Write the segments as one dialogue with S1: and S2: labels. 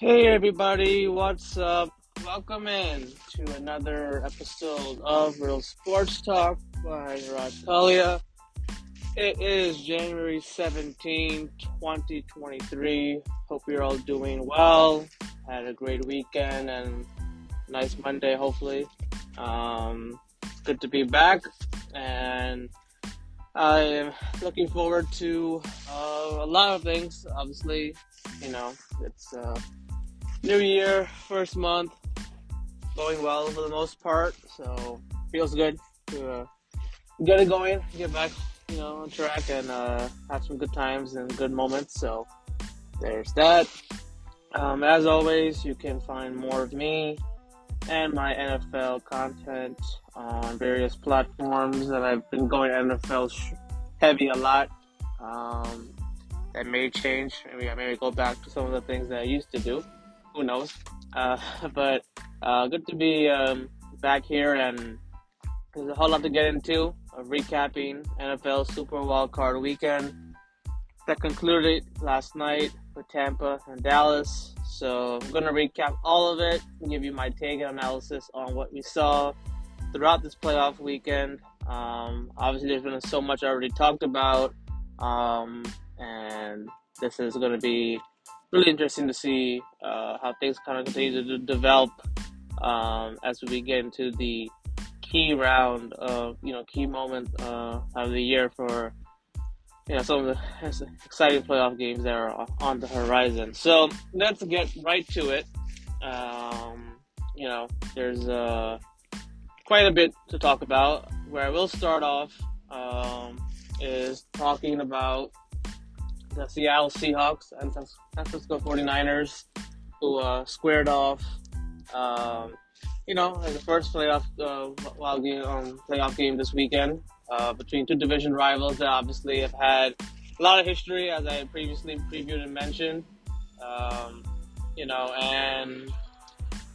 S1: Hey everybody, what's up? Welcome in to another episode of Real Sports Talk by Rod Talia. It is January 17, 2023. Hope you're all doing well. Had a great weekend and nice Monday, hopefully. Um, good to be back, and I am looking forward to uh, a lot of things. Obviously, you know, it's uh, new year, first month, going well for the most part. So feels good to uh, get it going, get back, you know, on track, and uh, have some good times and good moments. So there's that. Um, as always, you can find more of me and my NFL content on various platforms. And I've been going NFL heavy a lot. Um, that may change. Maybe I may go back to some of the things that I used to do. Who knows? Uh, but uh, good to be um, back here, and there's a whole lot to get into. Uh, recapping NFL Super Wild Card Weekend that concluded last night with Tampa and Dallas. So I'm gonna recap all of it, and give you my take and analysis on what we saw throughout this playoff weekend. Um, obviously, there's been so much I already talked about, um, and this is to be really interesting to see uh, how things kind of continue to develop um, as we get into the key round of you know key moment uh, of the year for you know some of the exciting playoff games that are on the horizon. So let's get right to it. Um, you know, there's uh, quite a bit to talk about. Where I will start off um, is talking about the Seattle Seahawks and San Francisco 49ers, who uh, squared off. Um, you know, in the first playoff uh, wild game, um, playoff game this weekend uh, between two division rivals that obviously have had a lot of history, as I previously previewed and mentioned. Um, you know, and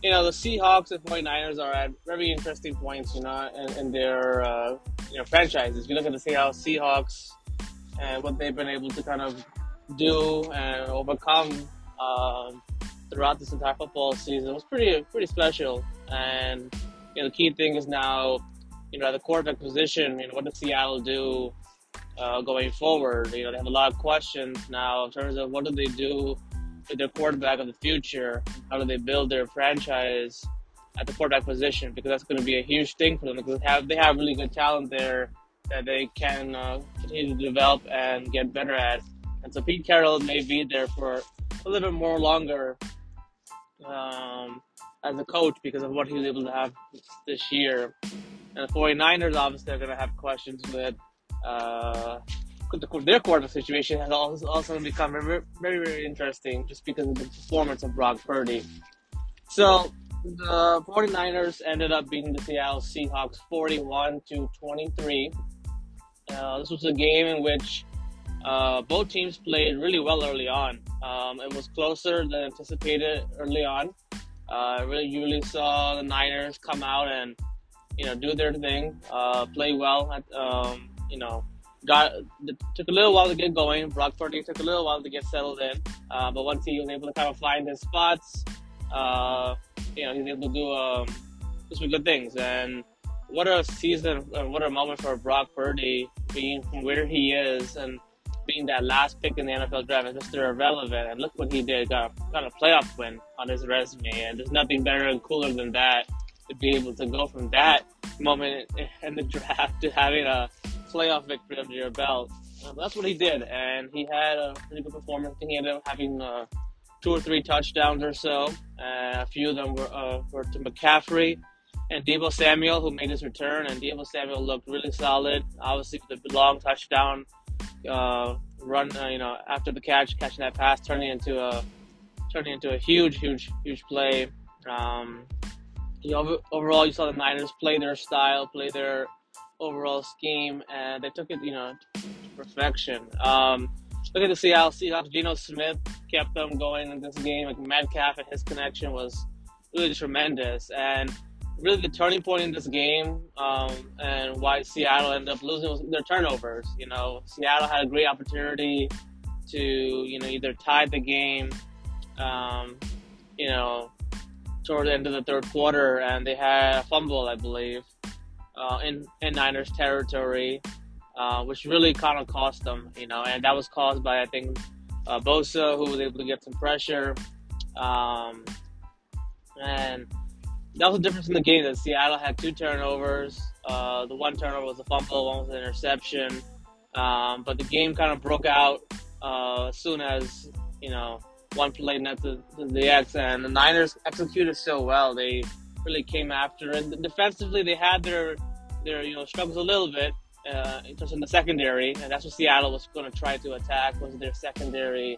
S1: you know the Seahawks and 49ers are at very interesting points, you know, in, in their uh, you know franchises. If you look at the Seattle Seahawks and what they've been able to kind of do and overcome um, throughout this entire football season was pretty pretty special. And you know, the key thing is now, you know, at the quarterback position, you know, what does Seattle do uh, going forward? You know, they have a lot of questions now in terms of what do they do with their quarterback of the future? How do they build their franchise at the quarterback position? Because that's going to be a huge thing for them because they have they have really good talent there that they can uh, continue to develop and get better at. And so Pete Carroll may be there for a little bit more longer um, as a coach because of what he was able to have this year. And the 49ers obviously are going to have questions with uh, their quarterback situation has also, also become very, very, very interesting just because of the performance of Brock Purdy. So the 49ers ended up beating the Seattle Seahawks 41 to 23. Uh, this was a game in which uh, both teams played really well early on. Um, it was closer than anticipated early on. Uh, really, you really saw the Niners come out and you know do their thing, uh, play well. At, um, you know, got took a little while to get going. Brock Purdy took a little while to get settled in, uh, but once he was able to kind of find his spots, uh, you know, he was able to do um, some good things. And what a season! and what a moment for Brock Purdy being where he is and being that last pick in the NFL draft is Mr. Irrelevant. And look what he did. Got, got a playoff win on his resume. And there's nothing better and cooler than that to be able to go from that moment in the draft to having a playoff victory under your belt. Uh, that's what he did. And he had a pretty good performance. He ended up having uh, two or three touchdowns or so. Uh, a few of them were, uh, were to McCaffrey and Deebo Samuel, who made his return. And Deebo Samuel looked really solid. Obviously, with the long touchdown uh, run, uh, you know, after the catch, catching that pass, turning into a turning into a huge, huge, huge play. Um, you know, overall, you saw the Niners play their style, play their overall scheme, and they took it, you know, to perfection. Um, look at the Seattle Seahawks. Geno Smith kept them going in this game. Like Metcalf and his connection was really tremendous, and really the turning point in this game um, and why Seattle ended up losing was their turnovers. You know, Seattle had a great opportunity to, you know, either tie the game, um, you know, toward the end of the third quarter, and they had a fumble, I believe, uh, in in Niners territory, uh, which really kind of cost them, you know, and that was caused by I think uh, Bosa, who was able to get some pressure, um, and that was the difference in the game. That Seattle had two turnovers. Uh, the one turnover was a fumble, one was an interception. Um, but the game kind of broke out uh, as soon as you know one play net to, to the X, and the Niners executed so well. They really came after it. Defensively, they had their their you know struggles a little bit uh, in terms of the secondary, and that's what Seattle was going to try to attack was their secondary,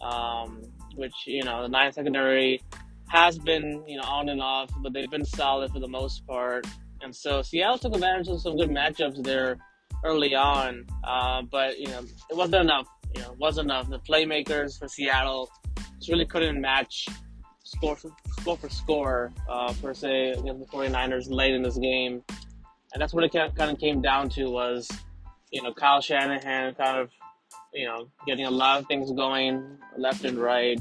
S1: um, which you know the Niners secondary has been you know on and off, but they've been solid for the most part. And so Seattle took advantage of some good matchups there early on, uh, but you know it wasn't enough. You know, it wasn't enough. The playmakers for Seattle just really couldn't match score for score for score uh, per se against the 49ers late in this game, and that's what it kind of came down to was you know Kyle Shanahan kind of you know getting a lot of things going left and right,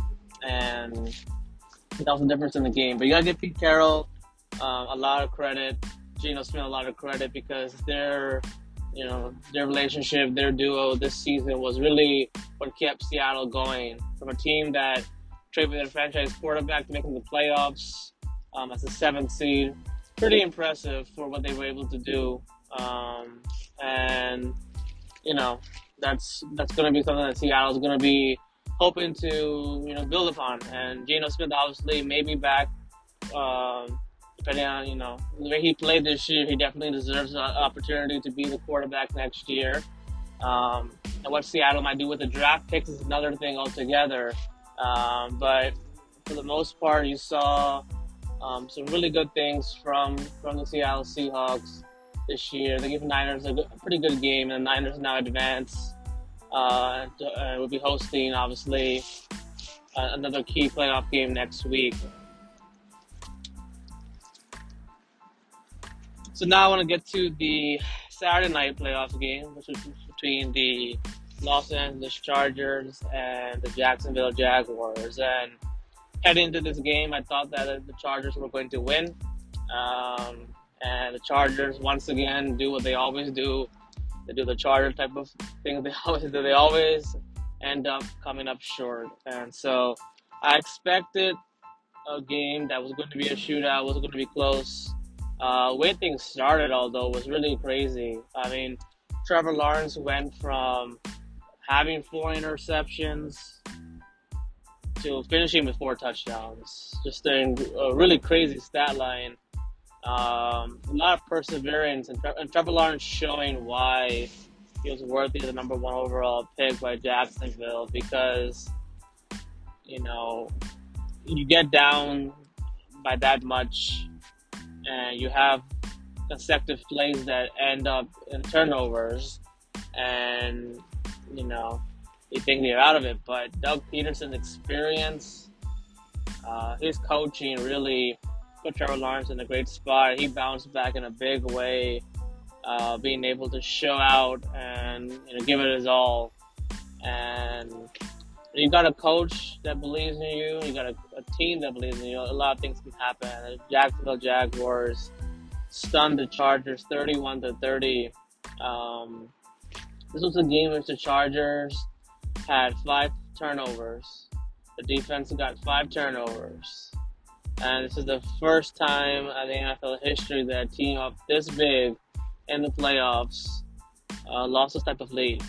S1: and that was the difference in the game. But you gotta give Pete Carroll um, a lot of credit. Geno Smith a lot of credit because their, you know, their relationship, their duo this season was really what kept Seattle going. From a team that traded their franchise quarterback to making the playoffs um, as a seventh seed, pretty impressive for what they were able to do. Um, and you know, that's that's going to be something that Seattle is going to be hoping to you know build upon. And Geno Smith obviously may be back. Um, depending on you know the way he played this year, he definitely deserves an opportunity to be the quarterback next year. Um, and what Seattle might do with the draft picks is another thing altogether. Um, but for the most part, you saw um, some really good things from from the Seattle Seahawks this year. They gave the Niners a, good, a pretty good game, and the Niners now advance. Uh, uh, will be hosting obviously another key playoff game next week. So now I want to get to the Saturday night playoff game, which is between the Los Angeles Chargers and the Jacksonville Jaguars. And heading into this game, I thought that the Chargers were going to win. Um, and the Chargers once again do what they always do. They do the Charger type of thing they always. They always end up coming up short. And so I expected a game that was going to be a shootout, was going to be close. Uh, way things started, although, was really crazy. I mean, Trevor Lawrence went from having four interceptions to finishing with four touchdowns. Just a, a really crazy stat line. Um, a lot of perseverance, and, and Trevor Lawrence showing why he was worthy of the number one overall pick by Jacksonville because, you know, you get down by that much and you have consecutive plays that end up in turnovers, and you know you think you're out of it. But Doug Pederson's experience, uh, his coaching really put Trevor Lawrence in a great spot. He bounced back in a big way, uh, being able to show out and you know give it his all. And you got a coach that believes in you. You got a, a, team that believes in you. A lot of things can happen. The Jacksonville Jaguars stunned the Chargers 31 to 30. Um, this was a game in which the Chargers had five turnovers. The defense got five turnovers. And this is the first time in NFL history that a team up this big in the playoffs uh, lost this type of lead.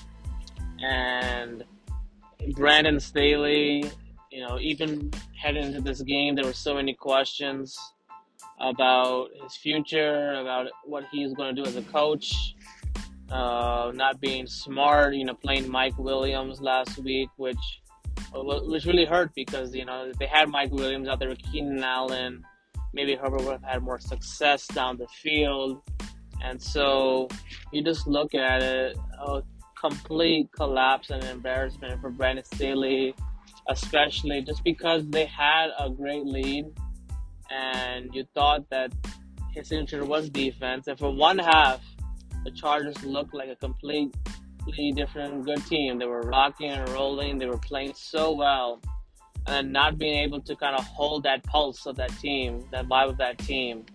S1: And Brandon Staley, you know, even heading into this game, there were so many questions about his future, about what he's going to do as a coach, uh, not being smart, you know, playing Mike Williams last week, which which really hurt because you know they had Mike Williams out there with Keenan Allen. Maybe Herbert would have had more success down the field, and so you just look at it a complete collapse and embarrassment for Brandon Staley, especially just because they had a great lead and you thought that his signature was defense. And for one half, the Chargers looked like a completely different good team. They were rocking and rolling, they were playing so well. and not being able to kind of hold that pulse of that team, that vibe of that team.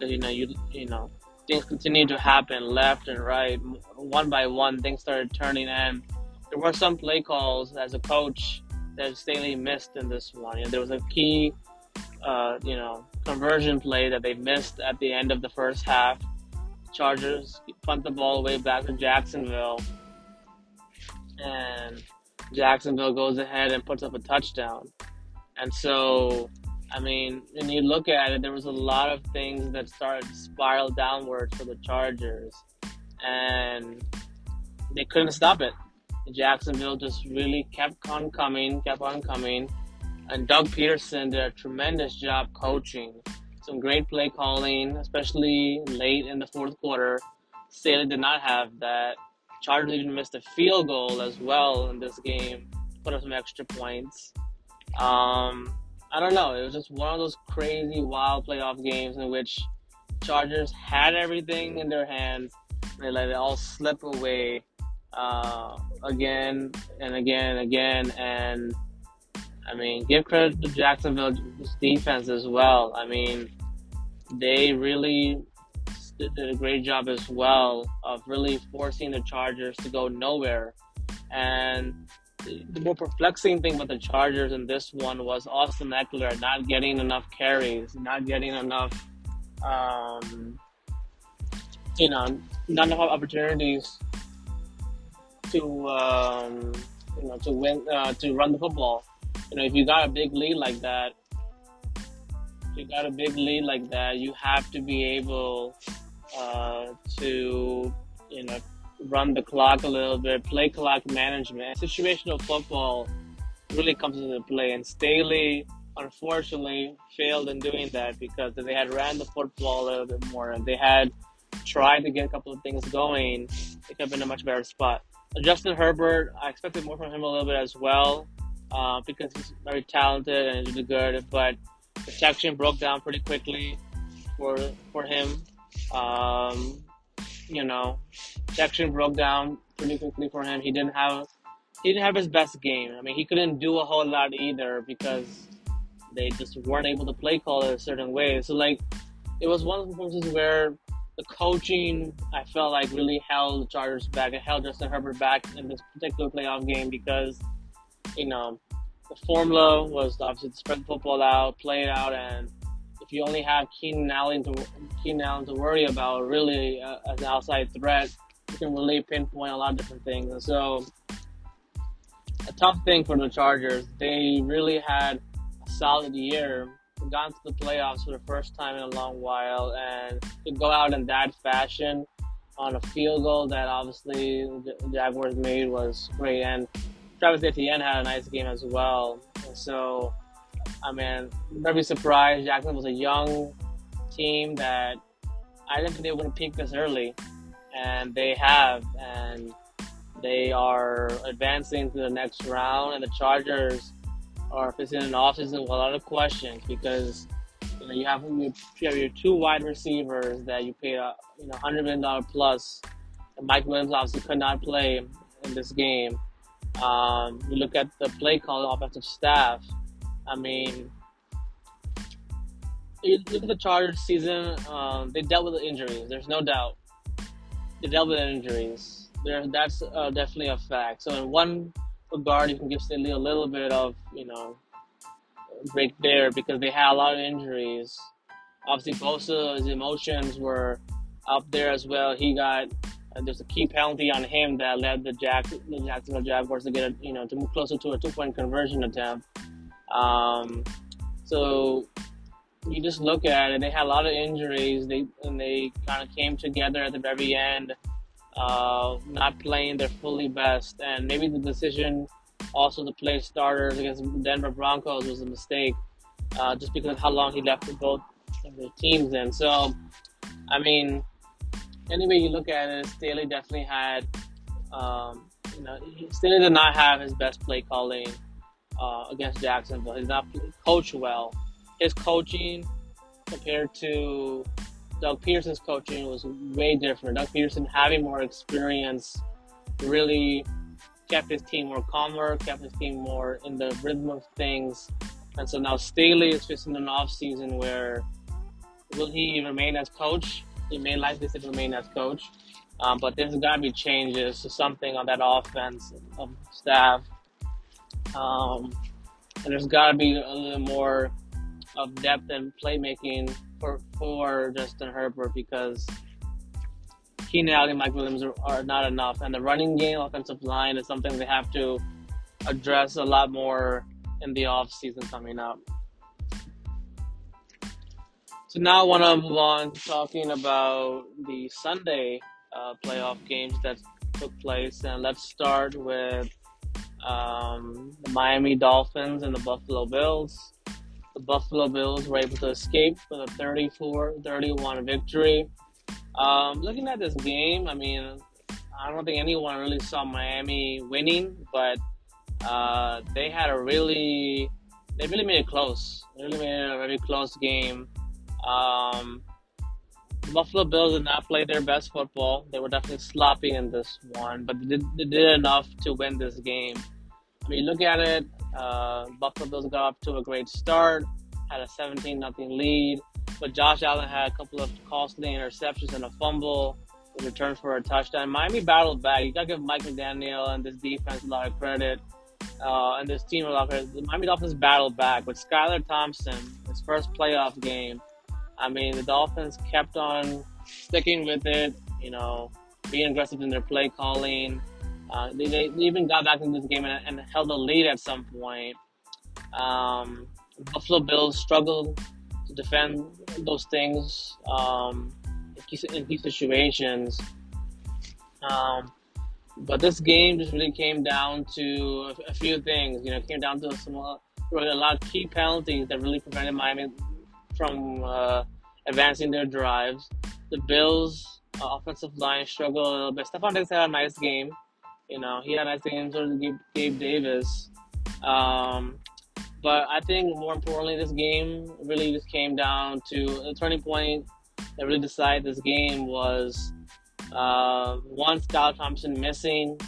S1: You know, you you know, things continue to happen left and right, one by one. Things started turning, and there were some play calls as a coach that Staley missed in this one. You know, there was a key, uh, you know, conversion play that they missed at the end of the first half. Chargers punt the ball way back to Jacksonville, and Jacksonville goes ahead and puts up a touchdown. And so, I mean, when you look at it, there was a lot of things that started to spiral downwards for the Chargers, and they couldn't stop it. Jacksonville just really kept on coming, kept on coming, and Doug Pederson did a tremendous job coaching. Some great play calling, especially late in the fourth quarter. Staley did not have that. Chargers even missed a field goal as well in this game, put up some extra points. Um, I don't know. It was just one of those crazy, wild playoff games in which Chargers had everything in their hands. They let it all slip away uh, again and again and again. And I mean, give credit to Jacksonville's defense as well. I mean, they really did a great job as well of really forcing the Chargers to go nowhere. And the more perplexing thing with the Chargers in this one was Austin Ekeler not getting enough carries, not getting enough, um, you know, not enough opportunities to, um, you know, to win, uh, to run the football. You know, if you got a big lead like that, you got a big lead like that, you have to be able uh, to you know run the clock a little bit, play clock management. Situational football really comes into play, and Staley unfortunately failed in doing that because they had ran the football a little bit more and they had tried to get a couple of things going, it could have been a much better spot. Justin Herbert, I expected more from him a little bit as well uh, because he's very talented and he's really good, but the protection broke down pretty quickly for for him. Um, you know, section broke down pretty quickly for him. He didn't have he didn't have his best game. I mean, he couldn't do a whole lot either because they just weren't able to play call it a certain way. So like, it was one of the performances where the coaching I felt like really held the Chargers back. It held Justin Herbert back in this particular playoff game because you know the formula was obviously to spread the football out, play it out, and you only have Keenan Allen to Keenan Allen to worry about, really uh, as an outside threat, you can really pinpoint a lot of different things. And so, a tough thing for the Chargers. They really had a solid year, gone to the playoffs for the first time in a long while, and to go out in that fashion on a field goal that obviously the Jaguars made was great. And Travis Etienne had a nice game as well. And so I mean, never be surprised. Jackson was a young team that I didn't think they were going to peak this early, and they have, and they are advancing to the next round. And the Chargers are facing an offseason with a lot of questions because you know you have you have your two wide receivers that you paid a you know hundred million dollar plus. Mike Williams obviously could not play in this game. Um, you look at the play call, offensive staff I mean, look at the Chargers season. Um, they dealt with the injuries. There's no doubt. They dealt with injuries. There, that's uh, definitely a fact. So in one regard, you can give Staley a little bit of you know break there because they had a lot of injuries. Obviously, Bosa's emotions were up there as well. He got uh, there's a key penalty on him that led the Jack the Jacksonville Jaguars to get a, you know to move closer to a two point conversion attempt. Um, so you just look at it; they had a lot of injuries. They and they kind of came together at the very end, uh, not playing their fully best, and maybe the decision also to play starters against Denver Broncos was a mistake, uh, just because of how long he left both of the teams And So, I mean, anyway you look at it, Staley definitely had, um, you know, Staley did not have his best play calling uh, against Jacksonville. He's not coached well. His coaching compared to Doug Pederson's coaching was way different. Doug Pederson, having more experience really kept his team more calmer, kept his team more in the rhythm of things. And so now Staley is facing an off season where will he remain as coach? He may likely to remain as coach. Um, but there's got to be changes to something on that offense of staff. Um, and there's got to be a little more of depth and playmaking for, for Justin Herbert because Keenan Allen and Mike Williams are, are, not enough. And the running game, offensive line is something they have to address a lot more in the off season coming up. So now I want to move on to talking about the Sunday uh, playoff games that took place, and let's start with um, the Miami Dolphins and the Buffalo Bills. The Buffalo Bills were able to escape with a 34-31 victory. Um, looking at this game, I mean, I don't think anyone really saw Miami winning, but uh, they had a really, they really made it close. They really made it a very close game. Um, Buffalo Bills did not play their best football. They were definitely sloppy in this one, but they did, they did enough to win this game. I mean, look at it. Uh, Buffalo Bills got off to a great start, had a 17 nothing lead, but Josh Allen had a couple of costly interceptions and a fumble in return for a touchdown. Miami battled back. You gotta give Mike McDaniel and this defense a lot of credit, uh, and this team a lot of credit. The Miami Dolphins battled back with Skylar Thompson, his first playoff game. I mean, the Dolphins kept on sticking with it, you know, being aggressive in their play calling. Uh, they, they, even got back into this game and, and held a lead at some point. Um, Buffalo Bills struggled to defend those things um, in, key, in key situations. Um, but this game just really came down to a, a few things. You know, came down to some really a lot of key penalties that really prevented Miami from uh, advancing their drives. The Bills' uh, offensive line struggled a little bit. Stefon Diggs had a nice game. You know, he had a nice game, so did Gabe Davis. Um, but I think more importantly, this game really just came down to a turning point that really decided this game was uh, one, Skylar Thompson missing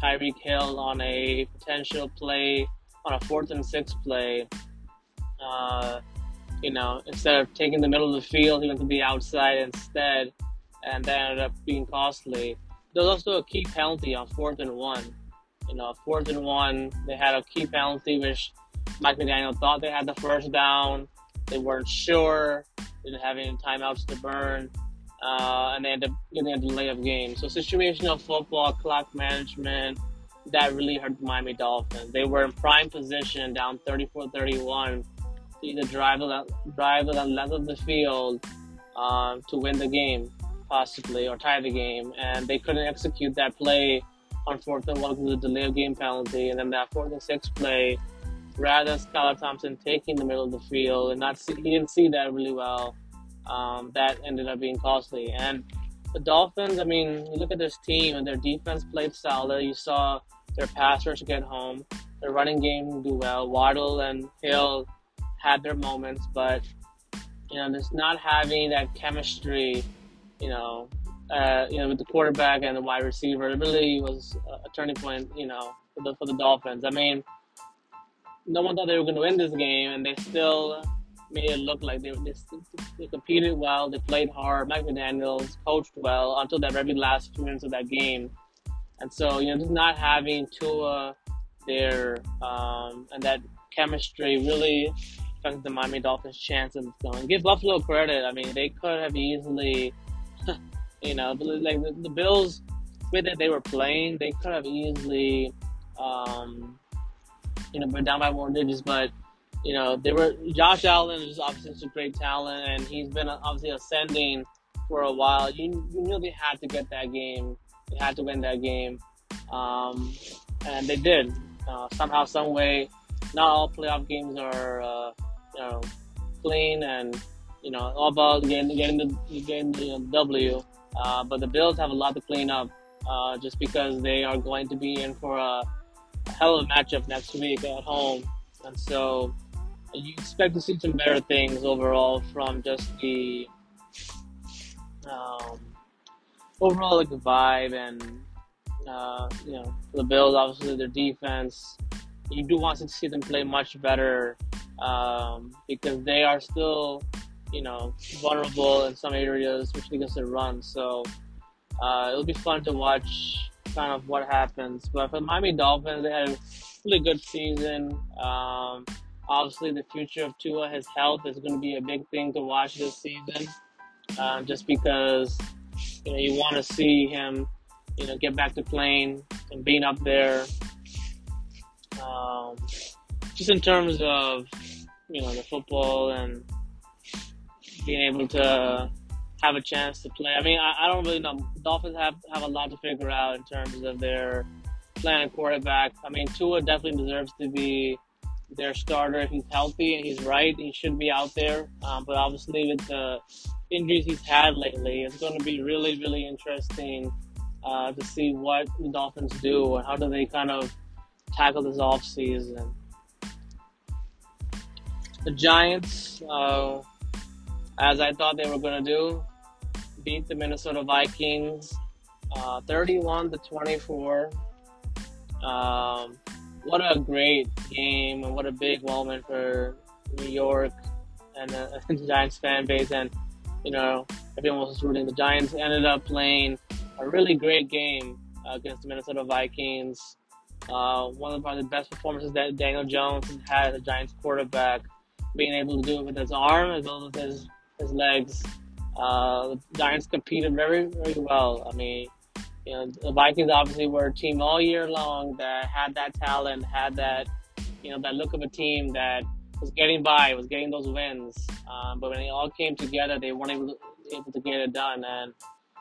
S1: Tyreek Hill on a potential play on a fourth and six play. Uh, you know, instead of taking the middle of the field, he went to the outside instead, and that ended up being costly. There was also a key penalty on fourth and one. You know, fourth and one, they had a key penalty which Mike McDaniel thought they had the first down. They weren't sure. Didn't have any timeouts to burn. Uh, and they ended up getting a delay of game. So situational football, clock management, that really hurt the Miami Dolphins. They were in prime position, down 34-31 drive the drive the length of the field um, to win the game, possibly, or tie the game, and they couldn't execute that play on fourth and one of the delay of game penalty, and then that fourth and six play, rather Skylar Thompson taking the middle of the field and not see, he didn't see that really well. Um, that ended up being costly, and the Dolphins. I mean, you look at this team and their defense played solid. You saw their pass rush get home, their running game do well. Waddle and Hill had their moments, but you know, just not having that chemistry, you know, uh, you know, with the quarterback and the wide receiver, it really was a turning point, you know, for the for the Dolphins. I mean, no one thought they were going to win this game, and they still made it look like they, they, they competed well, they played hard. Mike McDaniels coached well until that very last few minutes of that game, and so you know, just not having Tua there um, and that chemistry really affected the Miami Dolphins' chances going. Give Buffalo credit. I mean, they could have easily, you know, like the, the Bills, with it they were playing, they could have easily, um, you know, been down by more digits. But you know, they were Josh Allen is obviously a great talent, and he's been obviously ascending for a while. You you knew they had to get that game. They had to win that game, um, and they did. Uh, somehow, some way. Not all playoff games are. Uh, know, clean and you know all about getting getting the getting the W. Uh, but the Bills have a lot to clean up, uh, just because they are going to be in for a, hell of a matchup next week at home, and so you expect to see some better things overall from just the um, overall like the vibe and Uh, you know, the Bills, obviously their defense, you do want to see them play much better um, because they are still, you know, vulnerable in some areas, especially against the run. So uh, it'll be fun to watch kind of what happens. But for Miami Dolphins, they had a really good season. Um, obviously, the future of Tua, his health is going to be a big thing to watch this season, uh, just because you know you want to see him, you know, get back to playing and being up there. Um, just in terms of you know the football and being able to have a chance to play. I mean, I, I don't really know. Dolphins have, have a lot to figure out in terms of their plan quarterback. I mean, Tua definitely deserves to be their starter if he's healthy and he's right. He should be out there. Um, but obviously, with the injuries he's had lately, it's going to be really, really interesting uh, to see what the Dolphins do and how do they kind of tackle this off season. The Giants, uh, as I thought they were going to do, beat the Minnesota Vikings uh, 31 to 24. Um, what a great game and what a big moment for New York and uh, the Giants fan base. And, you know, everyone was rooting. The Giants ended up playing a really great game against the Minnesota Vikings. Uh, one of the best performances that Daniel Jones has had as a Giants quarterback, being able to do it with his arm as well as his, his legs. Uh, the Giants competed very, very well. I mean, you know, the Vikings obviously were a team all year long that had that talent, had that, you know, that look of a team that was getting by, was getting those wins. Um, but when they all came together, they weren't able to, able to get it done. And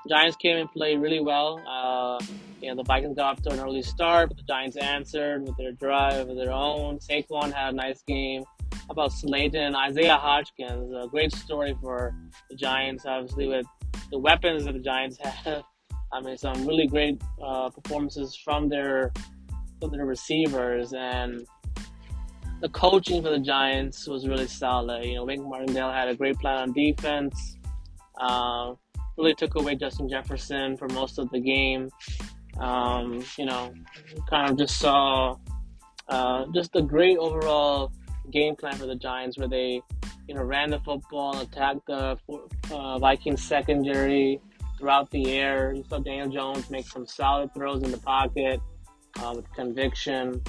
S1: Giants came and played really well. Uh, you know, the Vikings got off to an early start, but the Giants answered with their drive of their own. Saquon had a nice game about Slayton and Isaiah Hodgins. A great story for the Giants, obviously, with the weapons that the Giants have. I mean, some really great uh, performances from their from their receivers and the coaching for the Giants was really solid. You know, Wink Martindale had a great plan on defense. Uh, really took away Justin Jefferson for most of the game. Um, you know, kind of just saw uh, just a great overall game plan for the Giants where they, you know, ran the football, attacked the uh, Vikings secondary throughout the air. You saw Daniel Jones make some solid throws in the pocket uh, with conviction.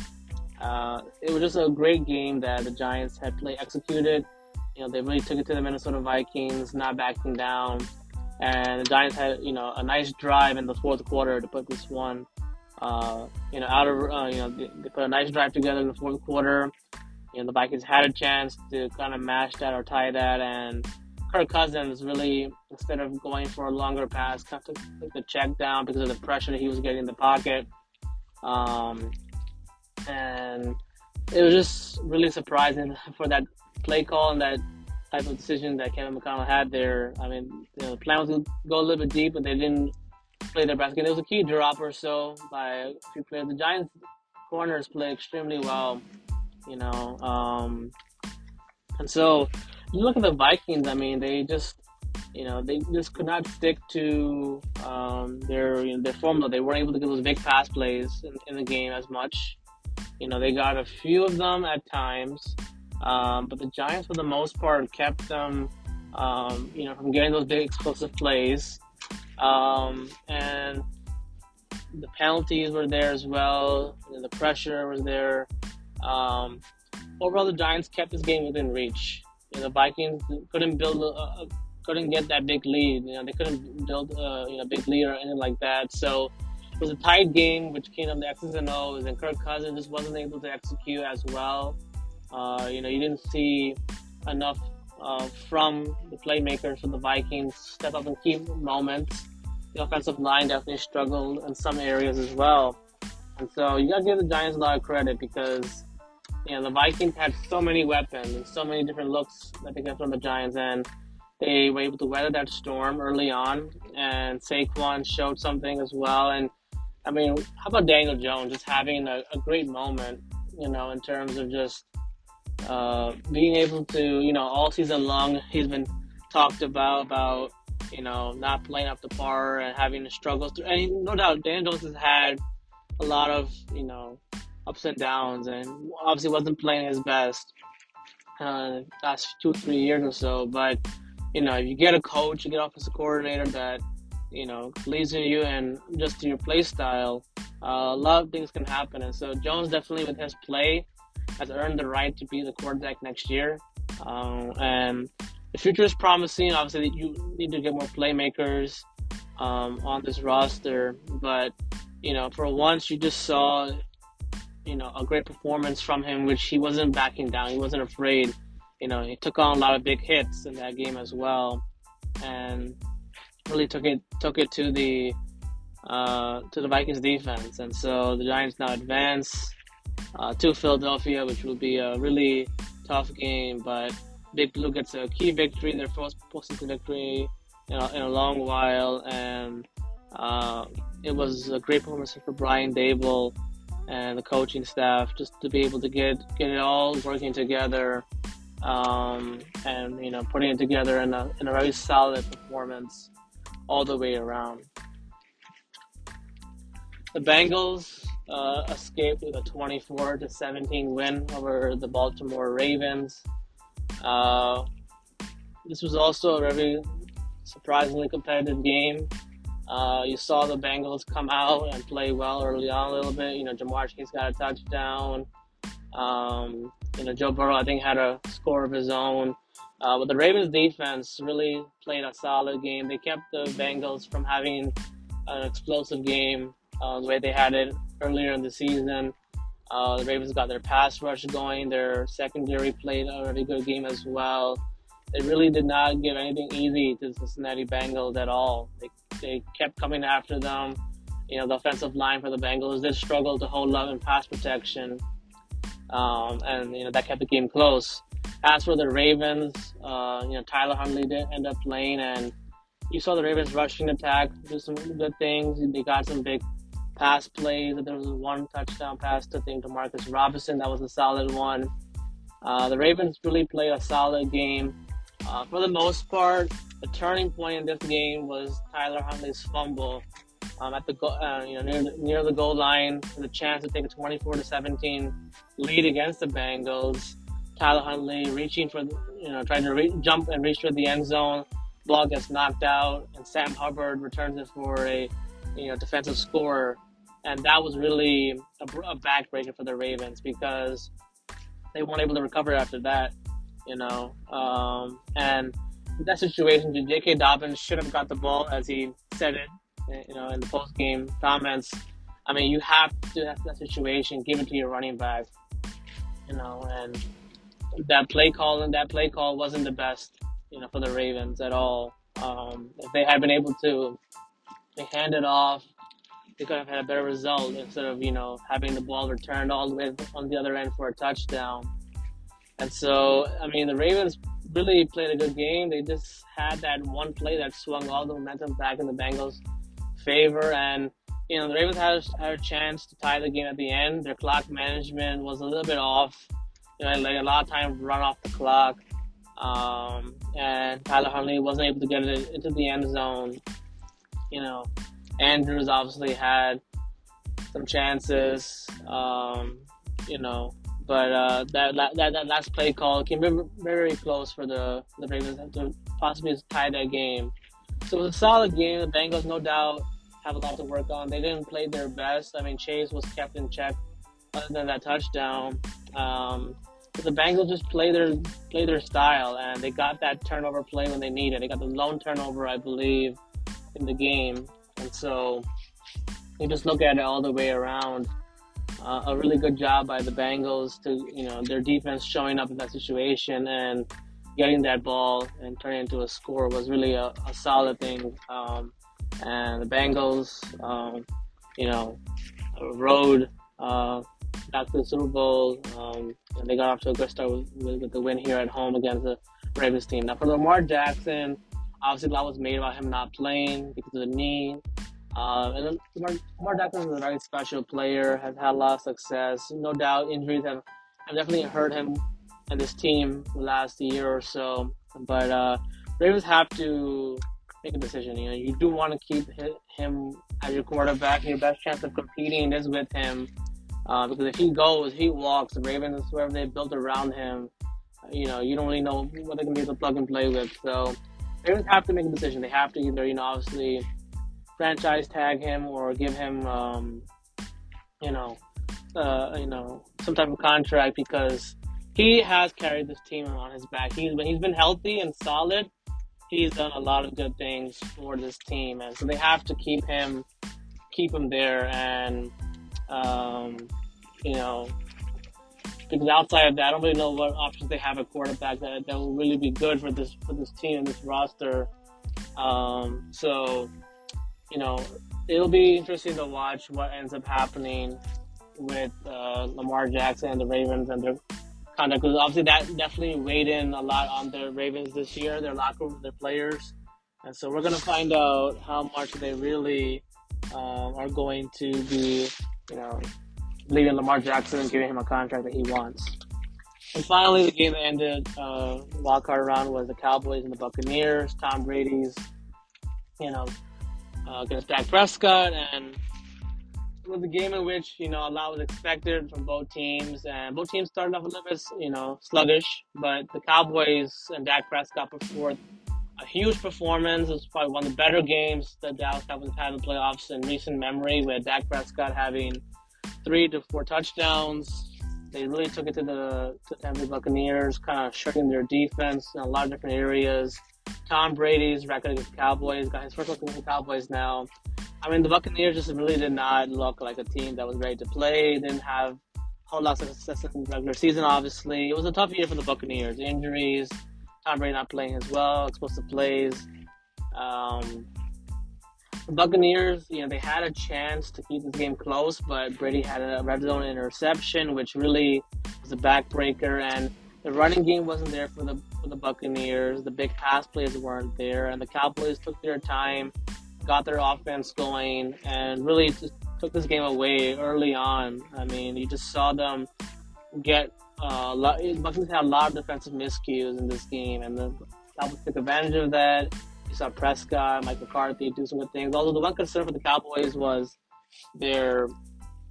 S1: Uh, it was just a great game that the Giants had play executed. You know, they really took it to the Minnesota Vikings, not backing down. And the Giants had, you know, a nice drive in the fourth quarter to put this one, uh, you know, out of, uh, you know, they, they put a nice drive together in the fourth quarter you know, the Vikings had a chance to kind of match that or tie that, and Kirk Cousins really, instead of going for a longer pass, kind of took the check down because of the pressure that he was getting in the pocket. Um, and it was just really surprising for that play call and that type of decision that Kevin O'Connell had there. I mean, you know, the plan was to go a little bit deep, but they didn't play their game. It was a key drop or so by a few players. The Giants corners play extremely well you know. Um, and so you look at the Vikings. I mean, they just you know they just could not stick to um, their you know, their formula. They weren't able to get those big pass plays in, in, the game as much. You know, they got a few of them at times, um, but the Giants, for the most part, kept them. Um, you know, from getting those big explosive plays, um, and the penalties were there as well. You know, the pressure was there. Um, overall, the Giants kept this game within reach. You know, the Vikings couldn't build, a, couldn't get that big lead. You know, they couldn't build a you know, big lead or anything like that. So it was a tight game, which came down to X's and O's, and Kirk Cousins just wasn't able to execute as well. Uh, you know, you didn't see enough uh, from the playmakers for the Vikings step up in key moments. The offensive line definitely struggled in some areas as well. And so you gotta give the Giants a lot of credit because you know, the Vikings had so many weapons and so many different looks that they got from the Giants, and they were able to weather that storm early on. And Saquon showed something as well. And I mean, how about Daniel Jones just having a, a great moment, you know, in terms of just uh, being able to, you know, all season long, he's been talked about about you know, not playing up to par and having to struggle through. And no doubt, Daniel Jones has had a lot of, you know, ups and downs, and obviously wasn't playing his best uh, last two, three years or so. But you know, if you get a coach, you get offensive coordinator that you know believes in you and just your play style, uh, a lot of things can happen. And so Jones definitely with his play has earned the right to be the quarterback next year. Um, and the future is promising. Obviously, you need to get more playmakers um, on this roster, but you know, for once, you just saw you know a great performance from him, which he wasn't backing down. He wasn't afraid. You know, he took on a lot of big hits in that game as well, and really took it took it to the uh, to the Vikings defense. And so the Giants now advance uh, to Philadelphia, which will be a really tough game. But Big Blue gets a key victory, their first postseason victory in a, in a long while, and uh, it was a great performance for Brian Daboll and the coaching staff just to be able to get get it all working together um, and you know putting it together in a in a very solid performance all the way around. The Bengals uh, escaped with a 24 to 17 win over the Baltimore Ravens. Uh, this was also a very surprisingly competitive game. Uh, you saw the Bengals come out and play well early on a little bit. You know, Ja'Marr Chase got a touchdown. Um, you know, Joe Burrow, I think, had a score of his own. Uh, but the Ravens defense really played a solid game. They kept the Bengals from having an explosive game uh, the way they had it earlier in the season. Uh, the Ravens got their pass rush going. Their secondary played a really good game as well. They really did not give anything easy to the Cincinnati Bengals at all. They they kept coming after them. You know, the offensive line for the Bengals did struggle to hold up in pass protection, um, and you know that kept the game close. As for the Ravens, uh, you know Tyler Huntley did end up playing, and you saw the Ravens rushing attack do some good things. They got some big pass plays. There was one touchdown pass to think to Marcus Robinson. That was a solid one. Uh, the Ravens really played a solid game. Uh, for the most part, the turning point in this game was Tyler Huntley's fumble um, at the go- uh, you know near the, near the goal line, the chance to take a 24 to 17 lead against the Bengals. Tyler Huntley reaching for you know trying to re- jump and reach for the end zone. Ball gets knocked out, and Sam Hubbard returns it for a you know defensive score, and that was really a, a backbreaker for the Ravens because they weren't able to recover after that. You know, um, and that situation, J.K. Dobbins should have got the ball, as he said it, you know, in the post game comments. I mean, you have to have that situation, give it to your running back, you know, and that play call and that play call wasn't the best, you know, for the Ravens at all. Um, if they had been able to, they hand it off, they could have had a better result instead of you know having the ball returned all the way on the other end for a touchdown. And so, I mean, the Ravens really played a good game. They just had that one play that swung all the momentum back in the Bengals' favor. And, you know, the Ravens had, had a chance to tie the game at the end. Their clock management was a little bit off. You know, like a lot of time run off the clock. Um, and Tyler Huntley wasn't able to get it into the end zone. You know, Andrews obviously had some chances. Um, you know, but uh, that, that that last play call came very, very close for the the Ravens to possibly tie that game. So it was a solid game. The Bengals, no doubt, have a lot to work on. They didn't play their best. I mean, Chase was kept in check, other than that touchdown. Um, the Bengals just play their play their style, and they got that turnover play when they needed. They got the lone turnover, I believe, in the game, and so you just look at it all the way around uh, a really good job by the Bengals to you know their defense showing up in that situation and getting that ball and turning into a score was really a, a solid thing. Um, and the Bengals, um, you know, rode uh, back to the Super Bowl. Um, and they got off to a good start with, with, with, the win here at home against the Ravens team. Now for Lamar Jackson, obviously a lot was made about him not playing because of the knee. Uh, and Lamar, Jackson is a very special player, has had a lot of success. No doubt injuries have, have definitely hurt him and his team last year or so. But uh, Ravens have to make a decision. You know, you do want to keep him as your quarterback. Your best chance of competing is with him, uh, because if he goes, he walks. The Ravens, whoever they built around him, you know, you don't really know what they're gonna be able to plug and play with. So Ravens have to make a decision. They have to either, you know, obviously franchise tag him or give him, um, you know, uh, you know, some type of contract because he has carried this team on his back. He's been he's been healthy and solid. He's done a lot of good things for this team, and so they have to keep him keep him there. And um, you know, because outside of that, I don't really know what options they have at quarterback that, that will really be good for this for this team and this roster. Um, so, you know, it'll be interesting to watch what ends up happening with uh, Lamar Jackson and the Ravens and their conduct because obviously that definitely weighed in a lot on the Ravens this year, their locker room, their players, and so we're gonna find out how much they really um, are going to be, you know, leaving Lamar Jackson and giving him a contract that he wants. And finally, the game that ended uh, wild card round was the Cowboys and the Buccaneers. Tom Brady's, you know, uh, against Dak Prescott, and it was a game in which you know a lot was expected from both teams, and both teams started off a little bit, you know, sluggish. But the Cowboys and Dak Prescott put forth a huge performance. It was probably one of the better games that Dallas Cowboys had in the playoffs in recent memory, with Dak Prescott having three to four touchdowns. They really took it to the to Buccaneers, kind of shutting their defense in a lot of different areas. Tom Brady's record against the Cowboys got his first look against the Cowboys now. I mean, the Buccaneers just really did not look like a team that was ready to play. Didn't have a whole lot of success in the regular season, obviously. It was a tough year for the Buccaneers. Injuries, Tom Brady not playing as well, explosive plays. Um, the Buccaneers, you know, they had a chance to keep this game close, but Brady had a red zone interception, which really was a backbreaker, and the running game wasn't there for the for the Buccaneers. The big pass plays weren't there, and the Cowboys took their time, got their offense going, and really just took this game away early on. I mean, you just saw them get uh. Buccaneers had a lot of defensive miscues in this game, and the Cowboys took advantage of that you saw Prescott, Mike McCarthy do some good things. Although the one concern for the Cowboys was their,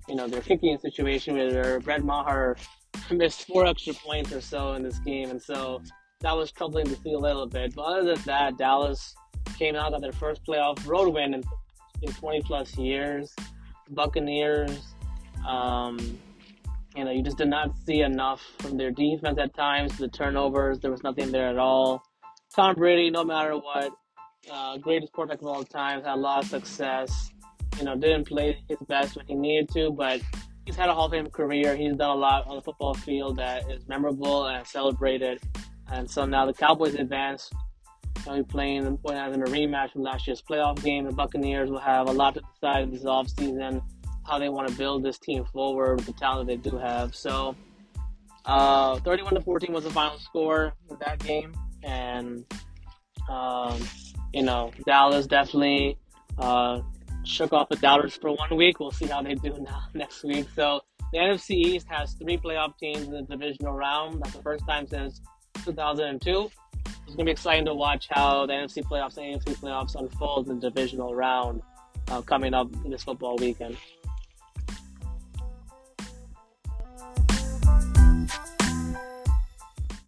S1: you know, their kicking situation where Brett Maher missed four extra points or so in this game, and so that was troubling to see a little bit. But other than that, Dallas came out on their first playoff road win in, in 20 plus years. Buccaneers, um, you know, you just did not see enough from their defense at times. The turnovers, there was nothing there at all. Tom Brady, no matter what, uh, greatest quarterback of all time, had a lot of success. You know, didn't play his best when he needed to, but he's had a Hall of Fame career. He's done a lot on the football field that is memorable and celebrated. And so now the Cowboys advance. They'll be playing the Buccaneers in a rematch from last year's playoff game. The Buccaneers will have a lot to decide this offseason, how they want to build this team forward with the talent they do have. So, uh, 31 to 14 was the final score of that game. And um, you know, Dallas definitely uh, shook off the doubters for one week. We'll see how they do now next week. So the NFC East has three playoff teams in the divisional round. That's the first time since 2002. It's going to be exciting to watch how the NFC playoffs and AFC playoffs unfold in the divisional round uh, coming up this football weekend.